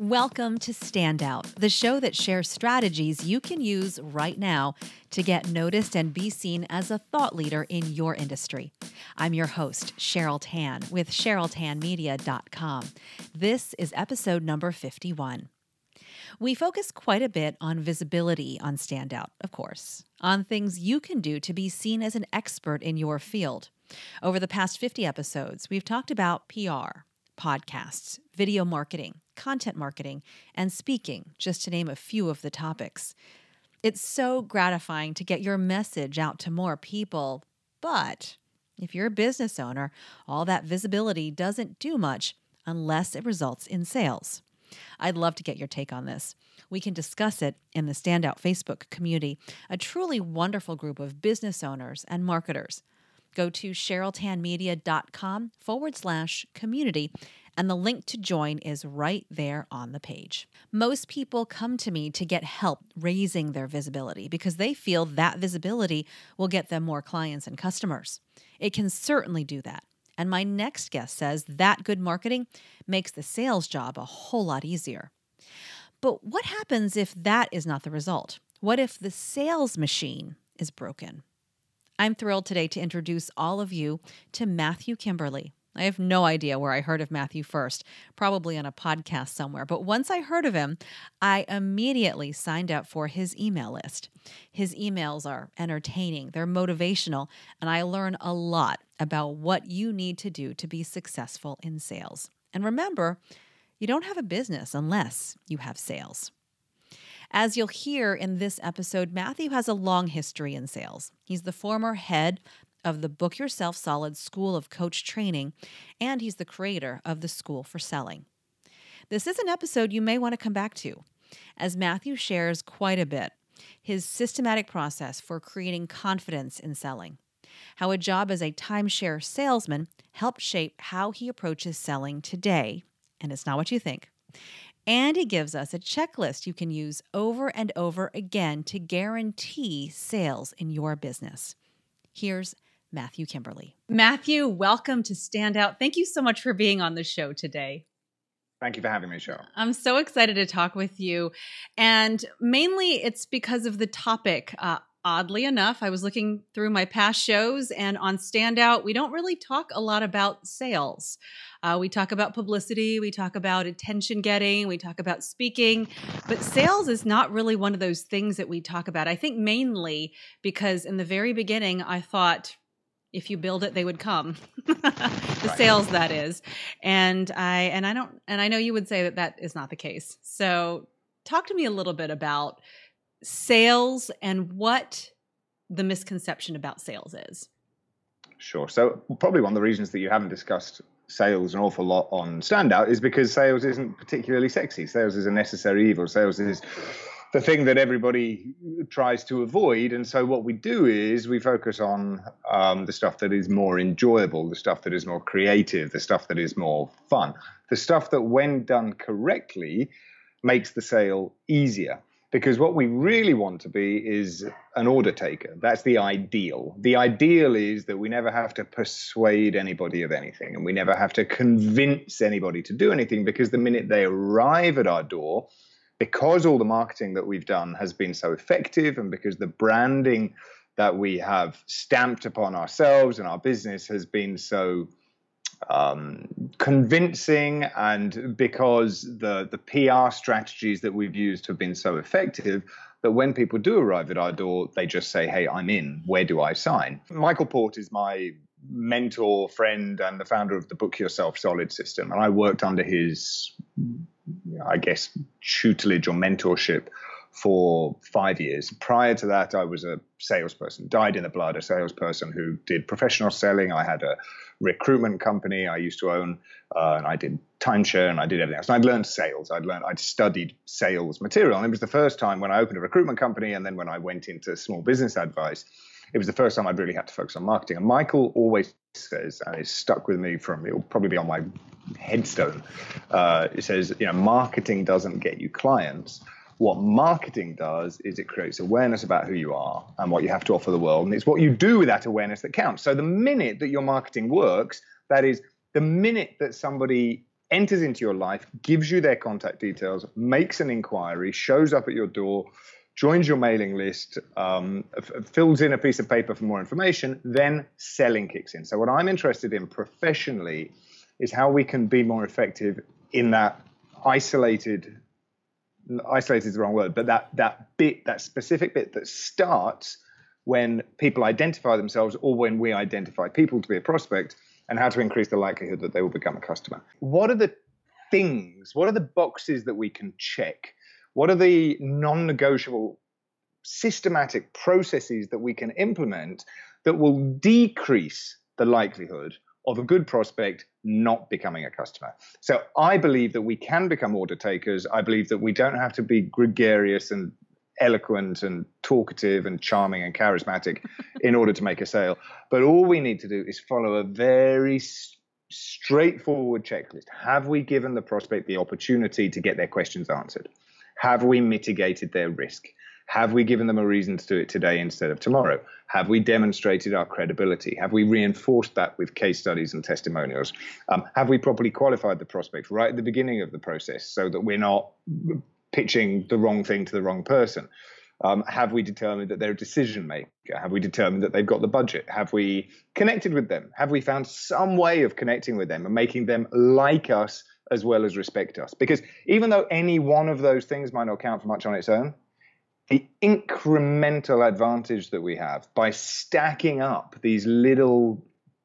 Welcome to Standout, the show that shares strategies you can use right now to get noticed and be seen as a thought leader in your industry. I'm your host, Cheryl Tan with CherylTanMedia.com. This is episode number 51. We focus quite a bit on visibility on Standout, of course, on things you can do to be seen as an expert in your field. Over the past 50 episodes, we've talked about PR, podcasts, video marketing, content marketing, and speaking, just to name a few of the topics. It's so gratifying to get your message out to more people, but if you're a business owner, all that visibility doesn't do much unless it results in sales. I'd love to get your take on this. We can discuss it in the Standout Facebook community, a truly wonderful group of business owners and marketers. Go to CherylTanMedia.com forward slash community and the link to join is right there on the page. Most people come to me to get help raising their visibility because they feel that visibility will get them more clients and customers. It can certainly do that. And my next guest says that good marketing makes the sales job a whole lot easier. But what happens if that is not the result? What if the sales machine is broken? I'm thrilled today to introduce all of you to Matthew Kimberley. I have no idea where I heard of Matthew first, probably on a podcast somewhere. But once I heard of him, I immediately signed up for his email list. His emails are entertaining, they're motivational, and I learn a lot about what you need to do to be successful in sales. And remember, you don't have a business unless you have sales. As you'll hear in this episode, Matthew has a long history in sales. He's the former head of the Book Yourself Solid School of Coach Training, and he's the creator of the School for Selling. This is an episode you may want to come back to, as Matthew shares quite a bit his systematic process for creating confidence in selling, how a job as a timeshare salesman helped shape how he approaches selling today, and it's not what you think. And he gives us a checklist you can use over and over again to guarantee sales in your business. Here's Matthew Kimberley. Matthew, welcome to Standout. Thank you so much for being on the show today. Thank you for having me, Cheryl. I'm so excited to talk with you. And mainly it's because of the topic. Uh, oddly enough, I was looking through my past shows, and on Standout, we don't really talk a lot about sales. Uh, we talk about publicity, we talk about attention getting, we talk about speaking, but sales is not really one of those things that we talk about. I think mainly because in the very beginning, I thought if you build it they would come the right. sales that is and i and i don't and i know you would say that that is not the case so talk to me a little bit about sales and what the misconception about sales is. Sure. So probably one of the reasons that you haven't discussed sales an awful lot on standout is because sales isn't particularly sexy. Sales is a necessary evil. Sales is the thing that everybody tries to avoid. And so what we do is we focus on um, the stuff that is more enjoyable, the stuff that is more creative, the stuff that is more fun, the stuff that, when done correctly, makes the sale easier. Because what we really want to be is an order taker. That's the ideal. The ideal is that we never have to persuade anybody of anything and we never have to convince anybody to do anything because the minute they arrive at our door, because all the marketing that we've done has been so effective and because the branding that we have stamped upon ourselves and our business has been so um, convincing and because the the PR strategies that we've used have been so effective that when people do arrive at our door, they just say, "Hey, I'm in. Where do I sign?" Michael Port is my mentor, friend, and the founder of the Book Yourself Solid system, and I worked under his I guess, tutelage or mentorship for five years. Prior to that, I was a salesperson, died in the blood, a salesperson who did professional selling. I had a recruitment company I used to own, uh, and I did timeshare and I did everything else. And I'd learned sales. I'd learned, I'd studied sales material. And it was the first time when I opened a recruitment company and then when I went into small business advice, it was the first time I'd really had to focus on marketing. And Michael always says, and it's stuck with me from, it'll probably be on my headstone. Uh, it says, you know, marketing doesn't get you clients. What marketing does is it creates awareness about who you are and what you have to offer the world. And it's what you do with that awareness that counts. So the minute that your marketing works, that is, the minute that somebody enters into your life, gives you their contact details, makes an inquiry, shows up at your door, joins your mailing list, um, f- fills in a piece of paper for more information, then selling kicks in. So, what I'm interested in professionally is how we can be more effective in that isolated isolated is the wrong word, but that that bit, that specific bit that starts when people identify themselves or when we identify people to be a prospect and how to increase the likelihood that they will become a customer. What are the things, what are the boxes that we can check? What are the non negotiable systematic processes that we can implement that will decrease the likelihood of a good prospect not becoming a customer. So I believe that we can become order takers. I believe that we don't have to be gregarious and eloquent and talkative and charming and charismatic in order to make a sale. But all we need to do is follow a very s- straightforward checklist. Have we given the prospect the opportunity to get their questions answered? Have we mitigated their risk? Have we given them a reason to do it today instead of tomorrow? Have we demonstrated our credibility? Have we reinforced that with case studies and testimonials? Um, have we properly qualified the prospect right at the beginning of the process so that we're not pitching the wrong thing to the wrong person? Um, have we determined that they're a decision maker? Have we determined that they've got the budget? Have we connected with them? Have we found some way of connecting with them and making them like us as well as respect us? Because even though any one of those things might not count for much on its own, the incremental advantage that we have by stacking up these little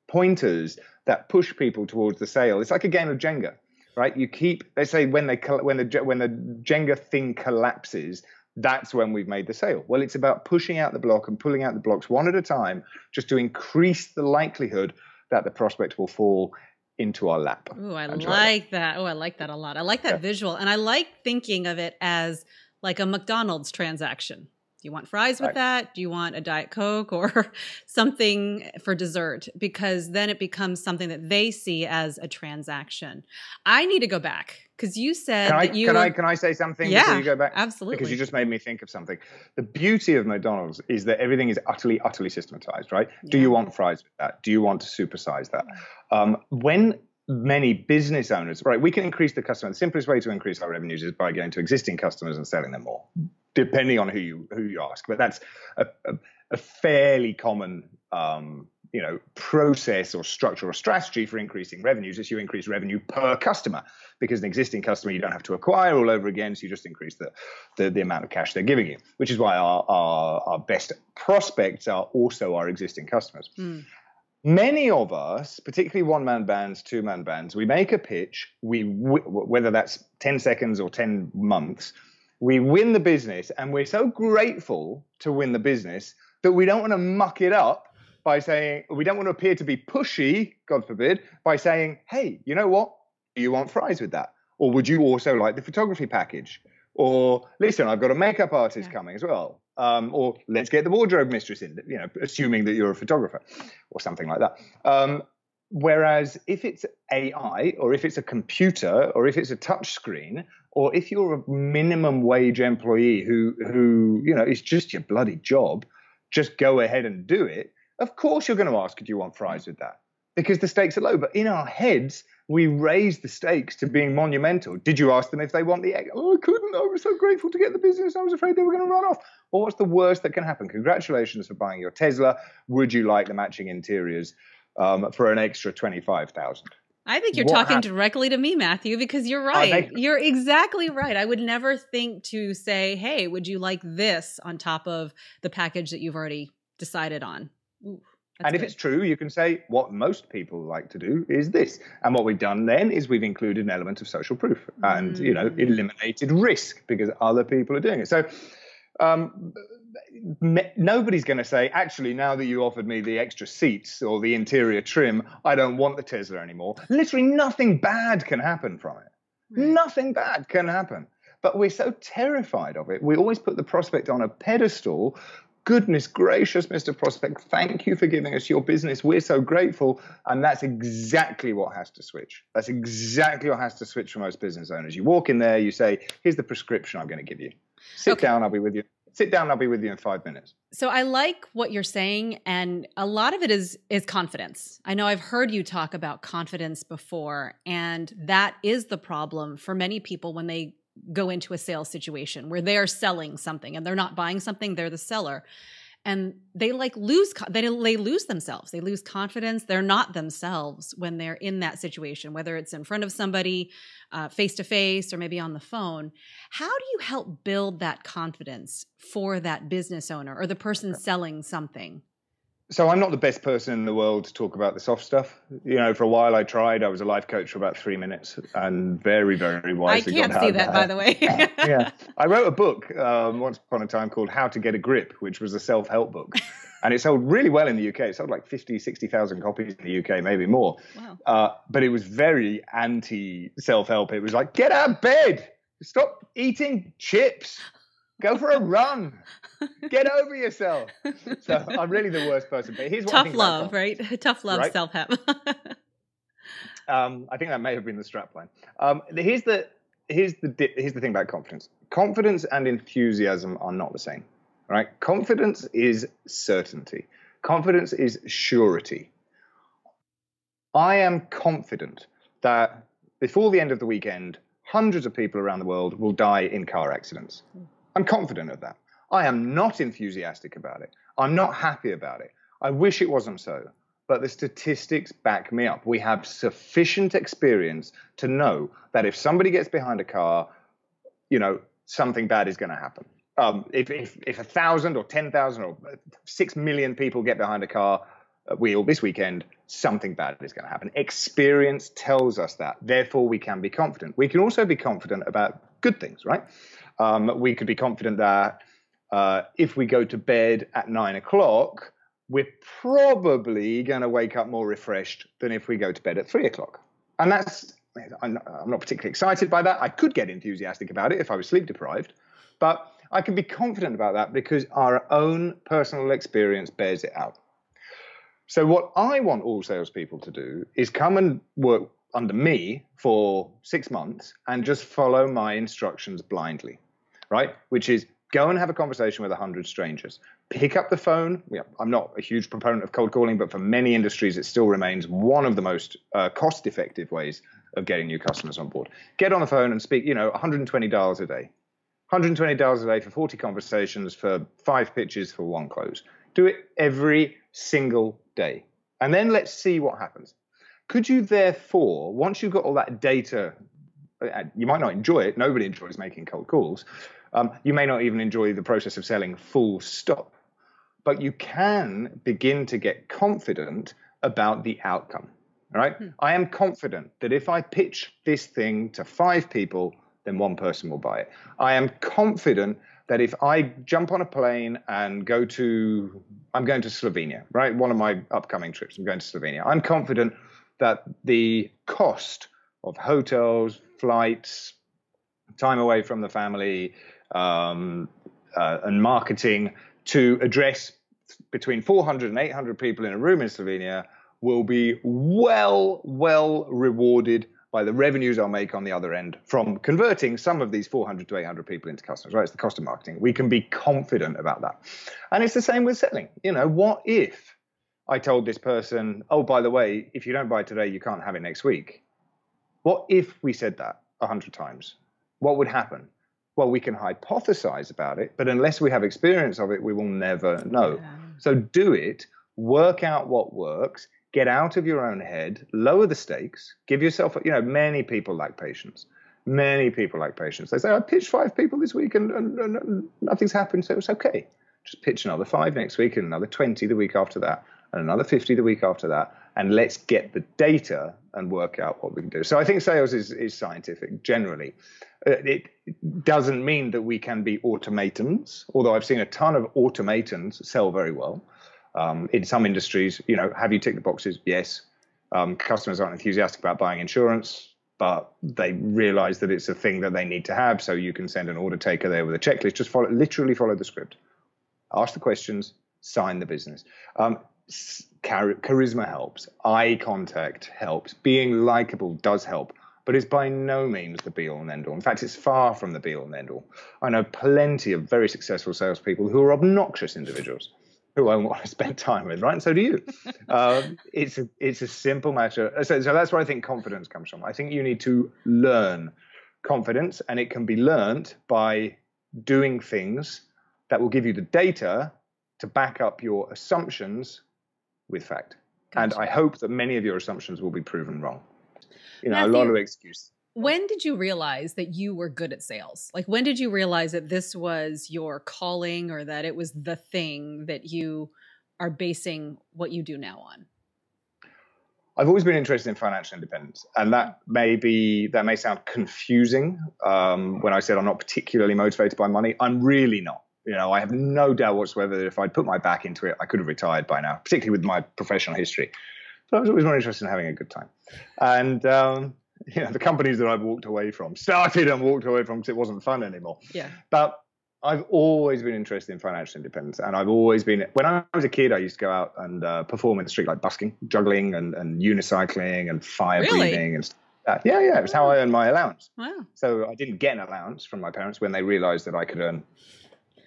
pointers that push people towards the sale. It's like a game of Jenga, right? You keep, let's say, when they when the when the Jenga thing collapses, that's when we've made the sale. Well, it's about pushing out the block and pulling out the blocks one at a time, just to increase the likelihood that the prospect will fall into our lap. Oh, I like that. Oh, I like that a lot. I like that yeah. visual, and I like thinking of it as like a McDonald's transaction. Do you want fries with right. that? Do you want a Diet Coke or something for dessert? Because then it becomes something that they see as a transaction. I need to go back because you said can I, you can I can I say something yeah, before you go back? Absolutely. Because you just made me think of something. The beauty of McDonald's is that everything is utterly, utterly systematized, right? Yeah. Do you want fries with that? Do you want to supersize that? Um, when many business owners, right? We can increase the customer. The simplest way to increase our revenues is by going to existing customers and selling them more, depending on who you who you ask. But that's a, a, a fairly common, um, you know, process or structure or strategy for increasing revenues. Is you increase revenue per customer because an existing customer you don't have to acquire all over again, so you just increase the the, the amount of cash they're giving you. Which is why our our, our best prospects are also our existing customers. Mm many of us, particularly one man bands, two man bands, we make a pitch, we whether that's 10 seconds or 10 months, we win the business and we're so grateful to win the business that we don't want to muck it up by saying we don't want to appear to be pushy, God forbid, by saying, "Hey, you know what? Do you want fries with that? Or would you also like the photography package?" Or listen, I've got a makeup artist yeah. coming as well um, or let's get the wardrobe mistress in, you know, assuming that you're a photographer or something like that. Um, whereas if it's AI or if it's a computer or if it's a touch screen or if you're a minimum wage employee who who you know it's just your bloody job, just go ahead and do it. Of course, you're going to ask, do you want fries with that? Because the stakes are low. But in our heads, we raised the stakes to being monumental. Did you ask them if they want the egg? Oh, I couldn't. I was so grateful to get the business. I was afraid they were going to run off. Well, what's the worst that can happen? Congratulations for buying your Tesla. Would you like the matching interiors um, for an extra twenty-five thousand? I think you're what talking directly to me, Matthew, because you're right. you're exactly right. I would never think to say, "Hey, would you like this on top of the package that you've already decided on?" Ooh. That's and if it's true, you can say what most people like to do is this. And what we've done then is we've included an element of social proof and, mm. you know, mm. eliminated risk because other people are doing it. So um, me, nobody's going to say, actually, now that you offered me the extra seats or the interior trim, I don't want the Tesla anymore. Literally nothing bad can happen from it. Right. Nothing bad can happen. But we're so terrified of it. We always put the prospect on a pedestal goodness gracious, Mr. Prospect, thank you for giving us your business. We're so grateful. And that's exactly what has to switch. That's exactly what has to switch for most business owners. You walk in there, you say, here's the prescription I'm going to give you. Sit okay. down, I'll be with you sit down. I'll be with you in five minutes. So I like what you're saying, and a lot of it is is confidence. I know I've heard you talk about confidence before, and that is the problem for many people when they go into a sales situation where they're selling something and they're not buying something; they're the seller. And they like lose they, they lose themselves. They lose confidence. They're not themselves when they're in that situation whether it's in front of somebody face to face or maybe on the phone. How do you help build that confidence for that business owner or the person selling something so I'm not the best person in the world to talk about the soft stuff. You know, for a while I tried. I was a life coach for about three minutes, and very, very wisely. I can't see that, by the way. yeah, I wrote a book um, once upon a time called "How to Get a Grip," which was a self-help book, and it sold really well in the UK. It sold like 50, 60,000 copies in the UK, maybe more. Wow. Uh, but it was very anti-self-help. It was like, get out of bed, stop eating chips, Go for a run. Get over yourself. So I'm really the worst person. But here's what tough love, right? Tough love, right? self help. um, I think that may have been the strapline. Um, here's the here's the here's the thing about confidence. Confidence and enthusiasm are not the same. Right? Confidence is certainty. Confidence is surety. I am confident that before the end of the weekend, hundreds of people around the world will die in car accidents. I'm confident of that. I am not enthusiastic about it. I'm not happy about it. I wish it wasn't so. But the statistics back me up. We have sufficient experience to know that if somebody gets behind a car, you know, something bad is going to happen. Um, if, if, if a thousand or 10,000 or six million people get behind a car uh, wheel this weekend, something bad is going to happen. Experience tells us that. Therefore, we can be confident. We can also be confident about good things, right? Um, we could be confident that uh, if we go to bed at nine o'clock, we're probably going to wake up more refreshed than if we go to bed at three o'clock. And that's, I'm not particularly excited by that. I could get enthusiastic about it if I was sleep deprived, but I can be confident about that because our own personal experience bears it out. So, what I want all salespeople to do is come and work under me for six months and just follow my instructions blindly right? Which is go and have a conversation with 100 strangers. Pick up the phone. I'm not a huge proponent of cold calling, but for many industries, it still remains one of the most uh, cost effective ways of getting new customers on board. Get on the phone and speak, you know, 120 dials a day. 120 dials a day for 40 conversations for five pitches for one close. Do it every single day. And then let's see what happens. Could you therefore, once you've got all that data, uh, you might not enjoy it. Nobody enjoys making cold calls. Um, you may not even enjoy the process of selling full stop, but you can begin to get confident about the outcome. All right. Hmm. I am confident that if I pitch this thing to five people, then one person will buy it. I am confident that if I jump on a plane and go to, I'm going to Slovenia, right? One of my upcoming trips, I'm going to Slovenia. I'm confident that the cost of hotels, flights, time away from the family, um, uh, and marketing to address between 400 and 800 people in a room in Slovenia will be well, well rewarded by the revenues I'll make on the other end from converting some of these 400 to 800 people into customers, right? It's the cost of marketing. We can be confident about that. And it's the same with selling. You know, what if I told this person, oh, by the way, if you don't buy today, you can't have it next week? What if we said that 100 times? What would happen? Well, we can hypothesize about it, but unless we have experience of it, we will never know. Yeah. So do it, work out what works, get out of your own head, lower the stakes, give yourself, you know, many people lack patience. Many people lack patience. They say, I pitched five people this week and, and, and nothing's happened, so it's okay. Just pitch another five next week and another 20 the week after that and another 50 the week after that. And let's get the data and work out what we can do. So I think sales is, is scientific generally. Uh, it doesn't mean that we can be automatons, although I've seen a ton of automatons sell very well. Um, in some industries, you know, have you ticked the boxes? Yes. Um, customers aren't enthusiastic about buying insurance, but they realize that it's a thing that they need to have. So you can send an order taker there with a checklist. Just follow, literally follow the script. Ask the questions, sign the business. Um, char- charisma helps. Eye contact helps. Being likable does help but it's by no means the be all and end all. In fact, it's far from the be all and end all. I know plenty of very successful salespeople who are obnoxious individuals who I want to spend time with, right? And so do you. um, it's a it's a simple matter. So, so that's where I think confidence comes from. I think you need to learn confidence, and it can be learned by doing things that will give you the data to back up your assumptions with fact. Gotcha. And I hope that many of your assumptions will be proven wrong. You know, Matthew, a lot of excuse. When did you realize that you were good at sales? Like, when did you realize that this was your calling or that it was the thing that you are basing what you do now on? I've always been interested in financial independence, and that may be that may sound confusing um, when I said I'm not particularly motivated by money. I'm really not. You know, I have no doubt whatsoever that if I'd put my back into it, I could have retired by now, particularly with my professional history. But I was always more interested in having a good time, and um, you know, the companies that I've walked away from started and walked away from because it wasn't fun anymore. Yeah. But I've always been interested in financial independence, and I've always been. When I was a kid, I used to go out and uh, perform in the street, like busking, juggling, and, and unicycling, and fire really? breathing, and stuff like. Yeah, yeah, it was how I earned my allowance. Wow. So I didn't get an allowance from my parents when they realised that I could earn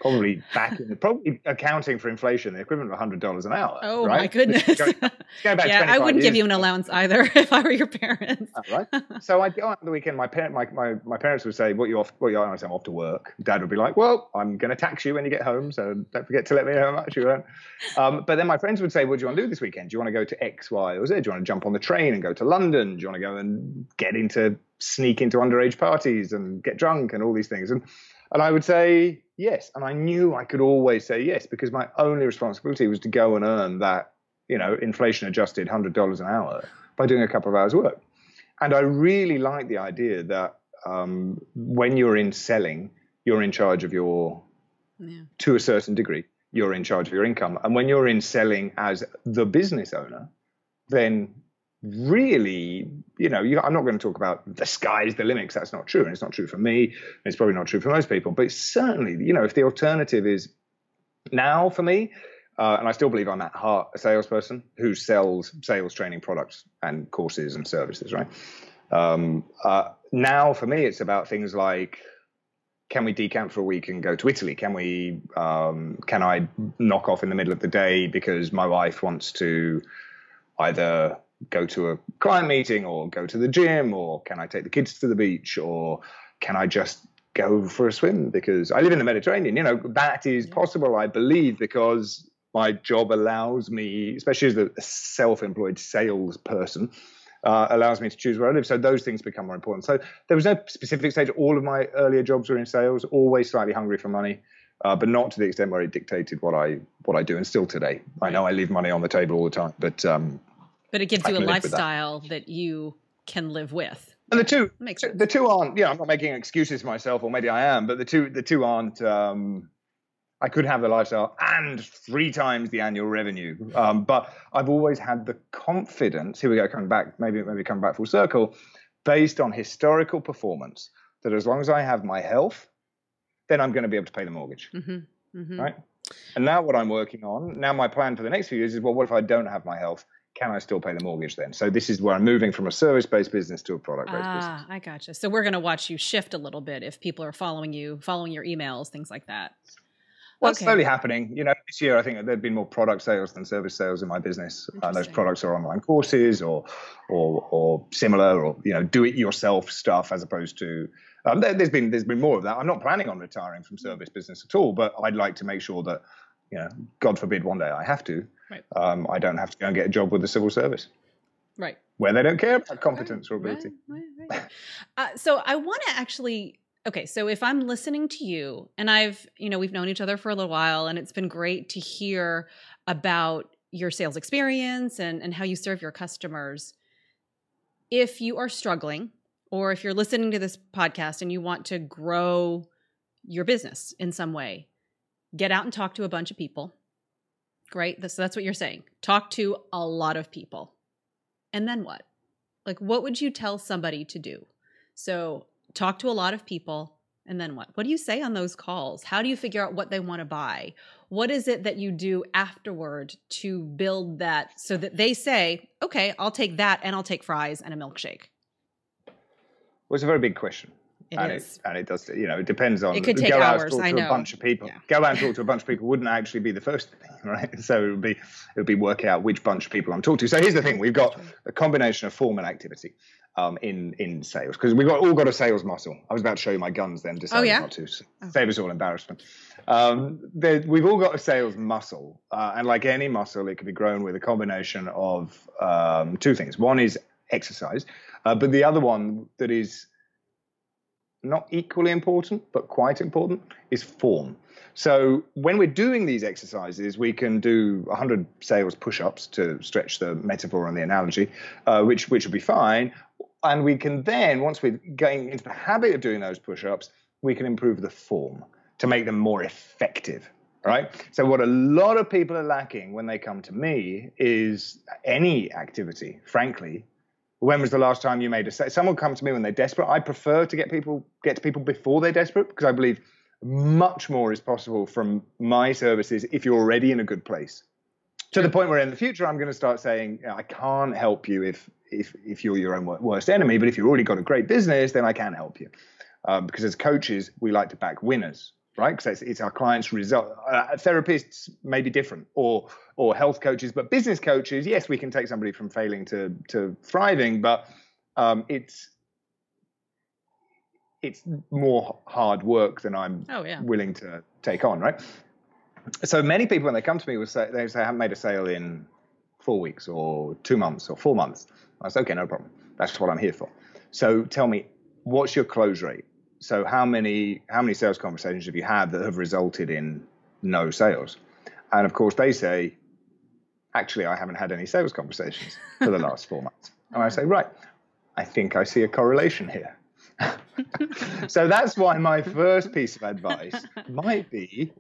probably back in probably accounting for inflation, the equivalent of hundred dollars an hour. Oh right? my goodness! Going, going yeah, I wouldn't give you an allowance either if I were your parents. Right. So I'd go out on the weekend. My parent, my, my, my parents would say, "What you off? What you on?" I say, "I'm off to work." Dad would be like, "Well, I'm going to tax you when you get home, so don't forget to let me know how much you earn." Um, but then my friends would say, "What do you want to do this weekend? Do you want to go to X, Y, or Z? Do you want to jump on the train and go to London? Do you want to go and get into sneak into underage parties and get drunk and all these things?" And and I would say yes. And I knew I could always say yes because my only responsibility was to go and earn that, you know, inflation adjusted $100 an hour by doing a couple of hours work. And I really like the idea that um, when you're in selling, you're in charge of your, yeah. to a certain degree, you're in charge of your income. And when you're in selling as the business owner, then really, you know, you, I'm not going to talk about the sky's the limit. That's not true, and it's not true for me. It's probably not true for most people. But certainly, you know, if the alternative is now for me, uh, and I still believe I'm at heart a salesperson who sells sales training products and courses and services, right? Um, uh, now for me, it's about things like can we decamp for a week and go to Italy? Can we? Um, can I knock off in the middle of the day because my wife wants to either go to a client meeting or go to the gym or can I take the kids to the beach or can I just go for a swim because I live in the Mediterranean. You know, that is possible, I believe, because my job allows me, especially as a self-employed salesperson, uh, allows me to choose where I live. So those things become more important. So there was no specific stage. All of my earlier jobs were in sales, always slightly hungry for money. Uh, but not to the extent where it dictated what I what I do, and still today. I know I leave money on the table all the time, but um, but it gives you a lifestyle that. that. you can live with. And the two, Makes sense. the two aren't. Yeah, I'm not making excuses for myself, or maybe I am, but the two, the two aren't. Um, I could have the lifestyle and three times the annual revenue, um, but I've always had the confidence. Here we go, coming back, maybe maybe coming back full circle, based on historical performance. That as long as I have my health, then I'm going to be able to pay the mortgage. Mm-hmm. Mm-hmm. Right. And now what I'm working on, now my plan for the next few years is, well, what if I don't have my health? Can I still pay the mortgage then? So this is where I'm moving from a service-based business to a product-based ah, business. I gotcha. So we're going to watch you shift a little bit if people are following you, following your emails, things like that. Well, okay. it's slowly happening. You know, this year I think there've been more product sales than service sales in my business. And those products are online courses or, or, or similar, or you know, do-it-yourself stuff as opposed to. Um, there, has been there's been more of that. I'm not planning on retiring from service business at all, but I'd like to make sure that, you know, God forbid one day I have to, Right. Um, I don't have to go and get a job with the civil service. Right. Where they don't care about competence right, or ability. Right, uh, so I want to actually okay so if i'm listening to you and i've you know we've known each other for a little while and it's been great to hear about your sales experience and and how you serve your customers if you are struggling or if you're listening to this podcast and you want to grow your business in some way get out and talk to a bunch of people right? So that's what you're saying. Talk to a lot of people. And then what? Like, what would you tell somebody to do? So, talk to a lot of people. And then what? What do you say on those calls? How do you figure out what they want to buy? What is it that you do afterward to build that so that they say, okay, I'll take that and I'll take fries and a milkshake? Well, it's a very big question. It and is. It, and it does, you know, it depends on. It could take go out and talk I to know. a bunch of people. Yeah. Go out and talk to a bunch of people wouldn't actually be the first thing, right? So it would be, it would be work out which bunch of people I'm talking to. So here's the thing: we've got a combination of form and activity um, in in sales because we've got all got a sales muscle. I was about to show you my guns, then decided Oh, yeah? not to. So Save us all embarrassment. Um, we've all got a sales muscle, uh, and like any muscle, it can be grown with a combination of um, two things. One is exercise, uh, but the other one that is not equally important, but quite important, is form. So when we're doing these exercises, we can do 100 sales push-ups to stretch the metaphor and the analogy, uh, which which would be fine. And we can then, once we're getting into the habit of doing those push-ups, we can improve the form to make them more effective. Right. So what a lot of people are lacking when they come to me is any activity, frankly, when was the last time you made a sale? Someone come to me when they're desperate. I prefer to get people get to people before they're desperate because I believe much more is possible from my services if you're already in a good place. To the point where in the future I'm going to start saying I can't help you if if if you're your own worst enemy, but if you've already got a great business, then I can help you. Um, because as coaches, we like to back winners, right? Because it's, it's our clients' result. Uh, therapists may be different, or or health coaches, but business coaches, yes, we can take somebody from failing to to thriving, but um, it's it's more hard work than I'm Oh, yeah. willing to take on, right? So many people when they come to me will say they say I haven't made a sale in four weeks or two months or four months. I say okay, no problem. That's what I'm here for. So tell me, what's your close rate? So how many how many sales conversations have you had that have resulted in no sales? And of course they say, actually I haven't had any sales conversations for the last four months. And I say, right, I think I see a correlation here. so that's why my first piece of advice might be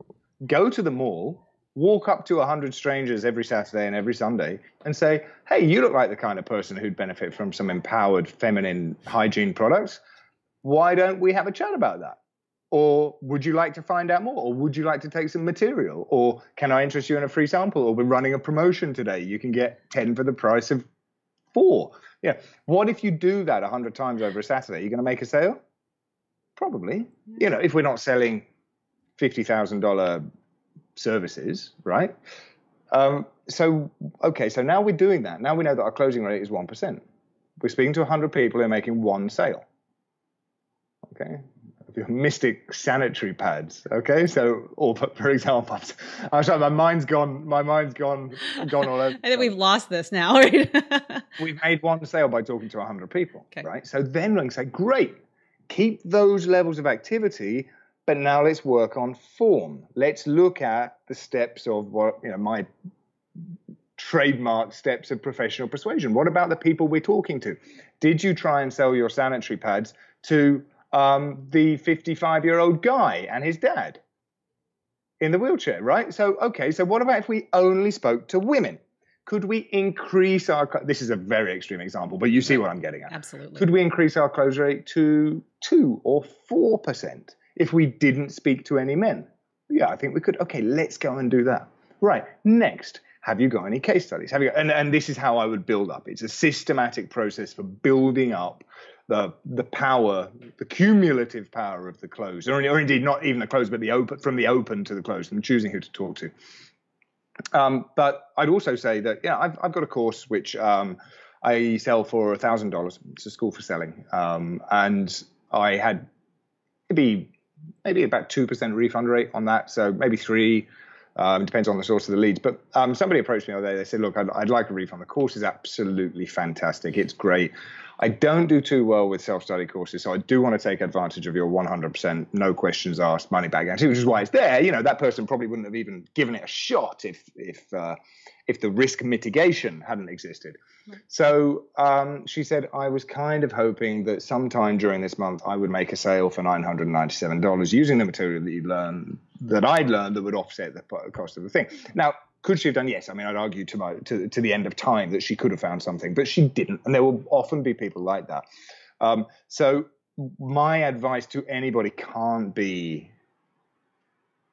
go to the mall, walk up to 100 strangers every Saturday and every Sunday and say, hey, you look like the kind of person who'd benefit from some empowered feminine hygiene products. Why don't we have a chat about that? Or would you like to find out more? Or would you like to take some material? Or can I interest you in a free sample? Or we're running a promotion today. You can get 10 for the price of four. Yeah. What if you do that 100 times over a Saturday? You're going to make a sale? Probably. You know, if we're not selling $50,000 services, right? Um, so, okay, so now we're doing that. Now we know that our closing rate is 1%. We're speaking to 100 people who are making one sale. Okay. Mystic sanitary pads. Okay. So, or for, for example, I'm sorry, my mind's gone, my mind's gone, gone all over. I think we've lost this now. Right? We've made one sale by talking to 100 people, Okay. right? So then we can say, great, keep those levels of activity, but now let's work on form. Let's look at the steps of what, you know, my trademark steps of professional persuasion. What about the people we're talking to? Did you try and sell your sanitary pads to um, the 55 year old guy and his dad in the wheelchair, right? So, okay, so what about if we only spoke to women? Could we increase our, this is a very extreme example, but you see what I'm getting at. Absolutely. Could we increase our close rate to 2 or 4% if we didn't speak to any men? Yeah, I think we could. Okay, let's go and do that. Right, next, have you got any case studies? Have you got, and, and this is how I would build up. It's a systematic process for building up the the power, the cumulative power of the close, or, or indeed not even the close, but the open from the open to the close, and choosing who to talk to. Um, but I'd also say that yeah, I've I've got a course which um, I sell for a thousand dollars. It's a school for selling, um, and I had maybe maybe about two percent refund rate on that, so maybe three. Um, depends on the source of the leads. But um, somebody approached me the other day. They said, "Look, I'd, I'd like a refund. The course is absolutely fantastic. It's great. I don't do too well with self-study courses, so I do want to take advantage of your 100% no questions asked money back guarantee, which is why it's there. You know, that person probably wouldn't have even given it a shot if if uh, if the risk mitigation hadn't existed. So um, she said, I was kind of hoping that sometime during this month I would make a sale for $997 using the material that you learned that I'd learned that would offset the cost of the thing. Now, could she have done? Yes. I mean, I'd argue to my to, to the end of time that she could have found something, but she didn't. And there will often be people like that. Um, so my advice to anybody can't be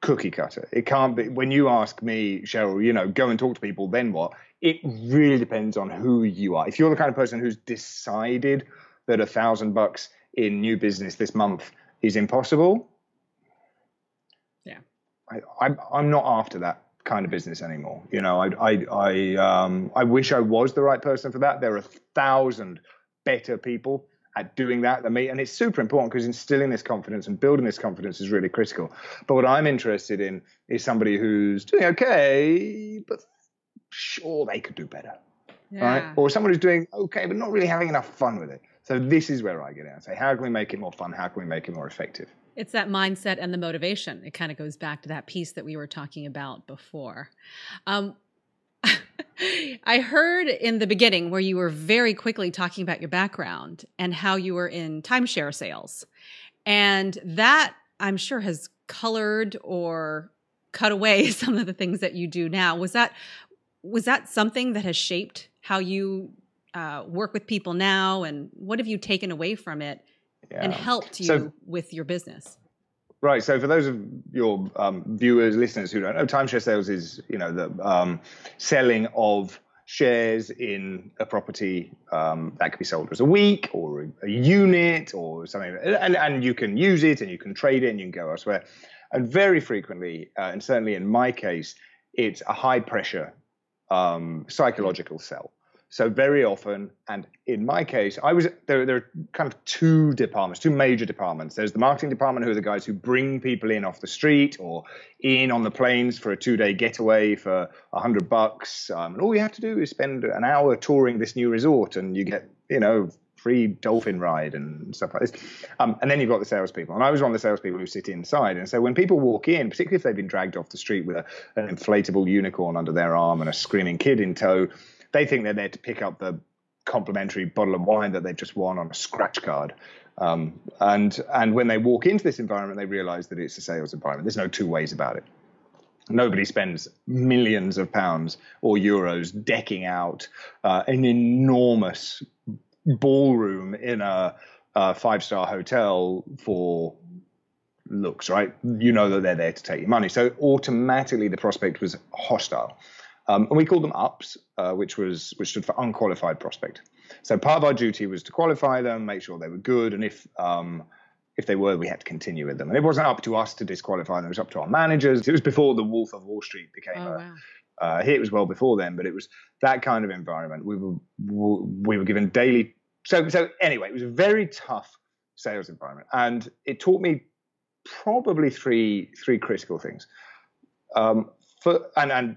cookie cutter. It can't be when you ask me, Cheryl, you know, go and talk to people, then what? It really depends on who you are. If you're the kind of person who's decided that a thousand bucks in new business this month is impossible. I, I'm, I'm not after that kind of business anymore. You know, I, I, I, um, I wish I was the right person for that. There are a thousand better people at doing that than me. And it's super important because instilling this confidence and building this confidence is really critical. But what I'm interested in is somebody who's doing okay, but sure they could do better. Yeah. Right? Or someone who's doing okay, but not really having enough fun with it. So this is where I get in and say, how can we make it more fun? How can we make it more effective? It's that mindset and the motivation. It kind of goes back to that piece that we were talking about before. Um, I heard in the beginning where you were very quickly talking about your background and how you were in timeshare sales. And that I'm sure has colored or cut away some of the things that you do now. Was that was that something that has shaped how you uh, work with people now, and what have you taken away from it yeah. and helped you so, with your business? Right. So for those of your um, viewers, listeners who don't know, timeshare sales is you know the um, selling of shares in a property um, that could be sold as a week or a, a, unit or something, and, and you can use it and you can trade it and you can go elsewhere. And very frequently, uh, and certainly in my case, it's a high pressure um, psychological sell. So very often, and in my case, I was there. There are kind of two departments, two major departments. There's the marketing department, who are the guys who bring people in off the street or in on the planes for a two-day getaway for a hundred bucks. Um, and all you have to do is spend an hour touring this new resort, and you get, you know, free dolphin ride and stuff like this. Um, and then you've got the salespeople. And I was one of the salespeople who sit inside. And so when people walk in, particularly if they've been dragged off the street with a, an inflatable unicorn under their arm and a screaming kid in tow, they think they're there to pick up the complimentary bottle of wine that they've just won on a scratch card. Um, and and when they walk into this environment, they realize that it's a sales environment. There's no two ways about it. Nobody spends millions of pounds or euros decking out uh, an enormous ballroom in a, a five star hotel for looks, right? You know that they're there to take your money. So automatically the prospect was hostile. Um, and we called them ups, uh, which was which stood for unqualified prospect. So part of our duty was to qualify them, make sure they were good, and if um, if they were, we had to continue with them. And it wasn't up to us to disqualify them; it was up to our managers. It was before the Wolf of Wall Street became oh, a. Wow. Uh, here it was well before then, but it was that kind of environment. We were we were given daily. So so anyway, it was a very tough sales environment, and it taught me probably three three critical things. Um, for and, and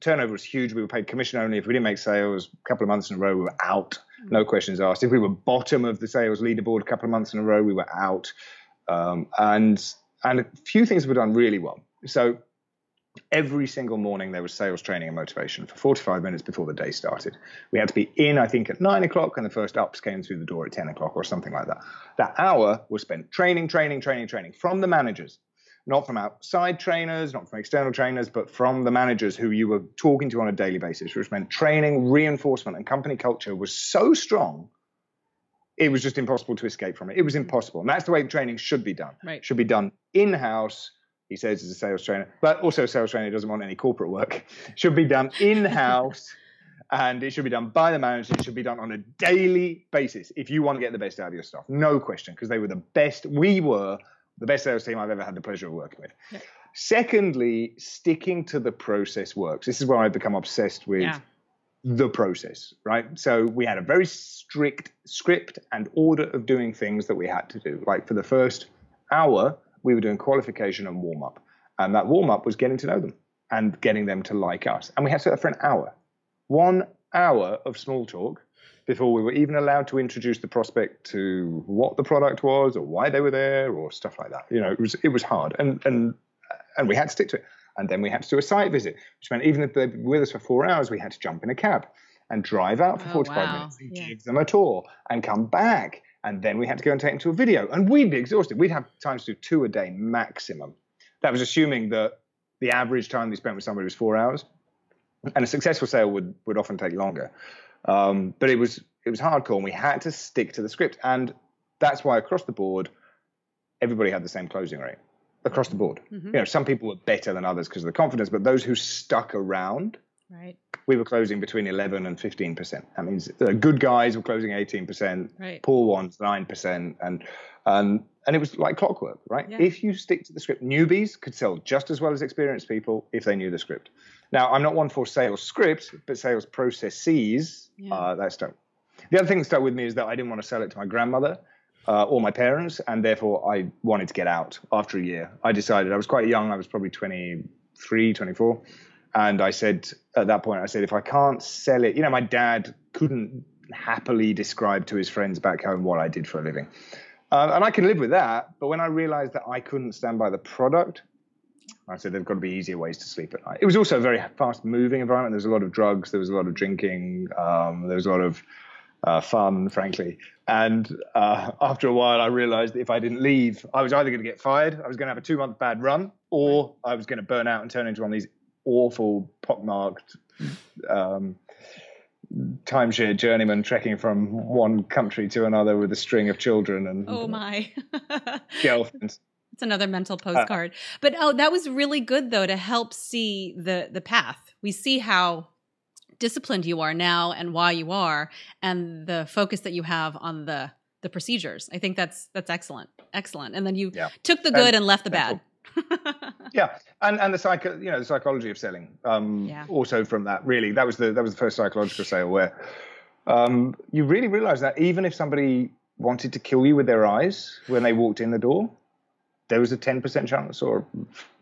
turnover was huge. We were paid commission only. If we didn't make sales a couple of months in a row, we were out. No questions asked. If we were bottom of the sales leaderboard a couple of months in a row, we were out. Um, and and a few things were done really well. So every single morning there was sales training and motivation for 45 minutes before the day started. We had to be in, I think, at nine o'clock, and the first ups came through the door at 10 o'clock or something like that. That hour was spent training, training, training, training from the managers not from outside trainers, not from external trainers, but from the managers who you were talking to on a daily basis, which meant training, reinforcement, and company culture was so strong, it was just impossible to escape from it. It was mm-hmm. impossible. And that's the way training should be done. Right. Should be done in house. He says as a sales trainer, but also a sales trainer doesn't want any corporate work. should be done in house. and it should be done by the manager. It should be done on a daily basis if you want to get the best out of your staff. No question, because they were the best. We were the best sales team I've ever had the pleasure of working with. Yeah. Secondly, sticking to the process works. This is where I've become obsessed with yeah. the process, right? So we had a very strict script and order of doing things that we had to do. Like for the first hour, we were doing qualification and warm up. And that warm up was getting to know them and getting them to like us. And we had to do that for an hour. One hour of small talk before we were even allowed to introduce the prospect to what the product was or why they were there or stuff like that. You know, it was it was hard, and and and we had to stick to it. And then we had to do a site visit, which meant even if they were with us for four hours, we had to jump in a cab and drive out for oh, 45 wow. minutes and yeah. give them a tour and come back. And then we had to go and take them to a video. And we'd be exhausted. We'd have times to do two a day maximum. That was assuming that the average time they spent with somebody was four hours. And a successful sale would, would often take longer. Um, but it was it was hardcore, and we had to stick to the script, and that's why across the board, everybody had the same closing rate across the board. Mm-hmm. You know, some people were better than others because of the confidence, but those who stuck around Right. We were closing between 11 and 15%. That means the good guys were closing 18%, right. poor ones 9%. And, um, and it was like clockwork, right? Yeah. If you stick to the script, newbies could sell just as well as experienced people if they knew the script. Now, I'm not one for sales scripts, but sales processes, Yeah. uh, that stuck. The other thing that stuck with me is that I didn't want to sell it to my grandmother uh, or my parents, and therefore I wanted to get out after a year. I decided I was quite young, I was probably 23, 24. And I said at that point, I said, if I can't sell it, you know, my dad couldn't happily describe to his friends back home what I did for a living. Uh, and I can live with that. But when I realized that I couldn't stand by the product, I said there've got to be easier ways to sleep at night. It was also a very fast moving environment. There was a lot of drugs, there was a lot of drinking, um, there was a lot of uh, fun, frankly. And uh, after a while, I realized if I didn't leave, I was either going to get fired, I was going to have a two month bad run, or I was going to burn out and turn into one of these awful, pockmarked um, timeshare journeyman trekking from one country to another with a string of children and Oh my. girlfriends. It's another mental postcard. but oh, that was really good though to help see the the path. We see how disciplined you are now and why you are and the focus that you have on the the procedures. I think that's that's excellent. Excellent. And then you Yeah. took the good And and, left the bad. Yeah, and and the psycho, you know, the psychology of selling. Um, Yeah. Also from that, really, that was the that was the first psychological sale where um, you really realize that even if somebody wanted to kill you with their eyes when they walked in the door, there was a ten percent chance or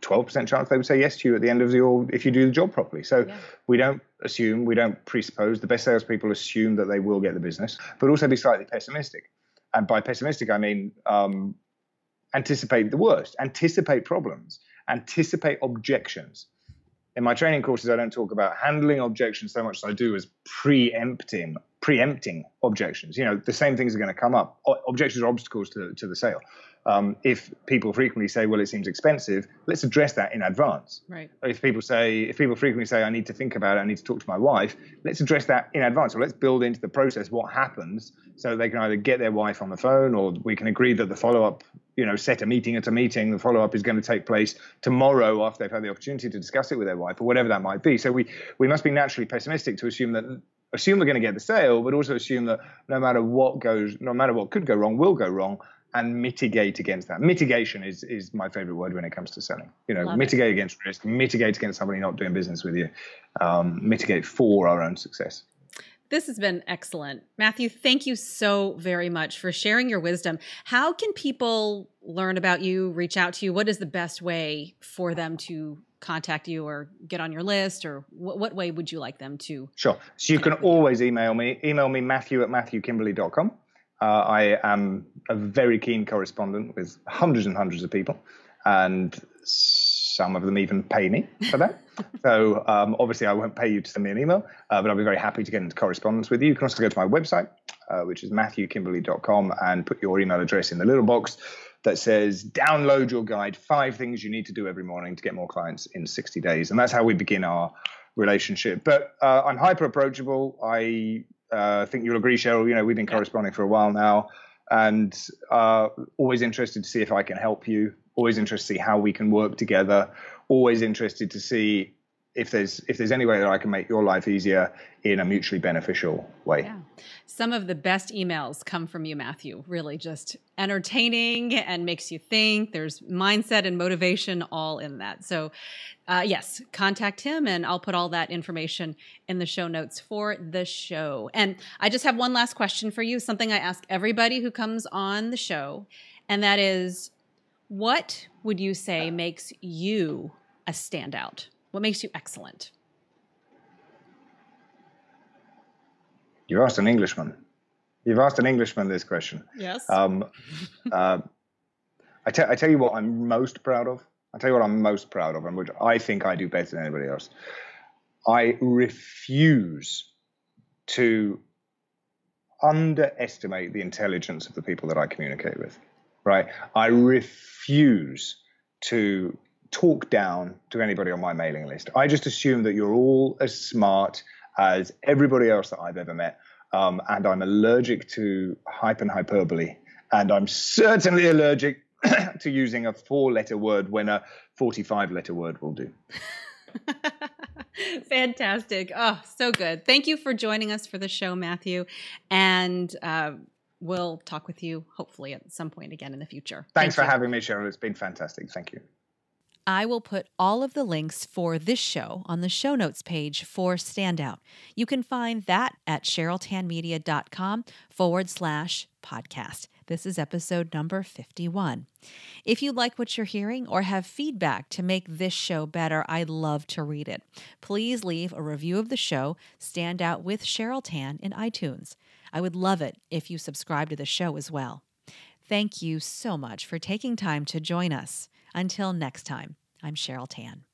twelve percent chance they would say yes to you at the end of your if you do the job properly. So Yeah. we don't assume, we don't presuppose. The best salespeople assume that they will get the business, but also be slightly pessimistic. And by pessimistic, I mean um, anticipate the worst, anticipate problems, anticipate objections. In my training courses, I don't talk about handling objections so much as I do as preempting, preempting objections. You know, the same things are going to come up. Objections are obstacles to, to the sale. Um, if people frequently say, "Well, it seems expensive," let's address that in advance right. if people say if people frequently say i need to think about it i need to talk to my wife let's address that in advance or let's build into the process what happens so they can either get their wife on the phone or we can agree that the follow-up you know set a meeting at a meeting the follow-up is going to take place tomorrow after they've had the opportunity to discuss it with their wife or whatever that might be so we we must be naturally pessimistic to assume that assume we're going to get the sale but also assume that no matter what goes no matter what could go wrong will go wrong and mitigate against that. Mitigation is is my favorite word when it comes to selling. You know, Love it. mitigate against risk, mitigate against somebody not doing business with you, um, mitigate for our own success. This has been excellent. Matthew, thank you so very much for sharing your wisdom. How can people learn about you, reach out to you? What is the best way for them to contact you or get on your list? Or what, what way would you like them to? Sure. So you can always email me. Email me Matthew at matthewkimberley.com. Uh, I am a very keen correspondent with hundreds and hundreds of people, and some of them even pay me for that. so um, obviously, I won't pay you to send me an email, uh, but I'll be very happy to get into correspondence with you. You can also go to my website, uh, which is matthewkimberley.com, and put your email address in the little box that says download your guide five things you need to do every morning to get more clients in 60 days. And that's how we begin our relationship. But uh, i'm hyper approachable. I uh, think you'll agree cheryl you know we've been corresponding for a while now and uh, always interested to see if i can help you always interested to see how we can work together always interested to see if there's if there's any way that i can make your life easier in a mutually beneficial way Yeah. Some of the best emails come from you, Matthew. Really just entertaining and makes you think. There's mindset and motivation all in that. So, uh, yes, contact him and I'll put all that information in the show notes for the show. And I just have one last question for you something I ask everybody who comes on the show, and that is what would you say makes you a standout? What makes you excellent? you've asked an englishman you've asked an englishman this question Yes. Um, uh, I, tell, I tell you what I'm most proud of. I tell you what I'm most proud of, and which I think I do better than anybody else. I refuse to underestimate the intelligence of the people that I communicate with. Right? I refuse to talk down to anybody on my mailing list. I just assume that you're all as smart as everybody else that I've ever met. Um, and I'm allergic to hype and hyperbole. And I'm certainly allergic to using a four letter word when a 45 letter word will do. Fantastic. Oh, so good. Thank you for joining us for the show, Matthew. And uh, we'll talk with you hopefully at some point again in the future. Thanks Thank for you. having me, Cheryl. It's been fantastic. Thank you. I will put all of the links for this show on the show notes page for Standout. You can find that at cheryltanmedia.com forward slash podcast. This is episode number 51. If you like what you're hearing or have feedback to make this show better, I'd love to read it. Please leave a review of the show, Stand Out with Cheryl Tan, in iTunes. I would love it if you subscribe to the show as well. Thank you so much for taking time to join us. Until next time, I'm Cheryl Tan.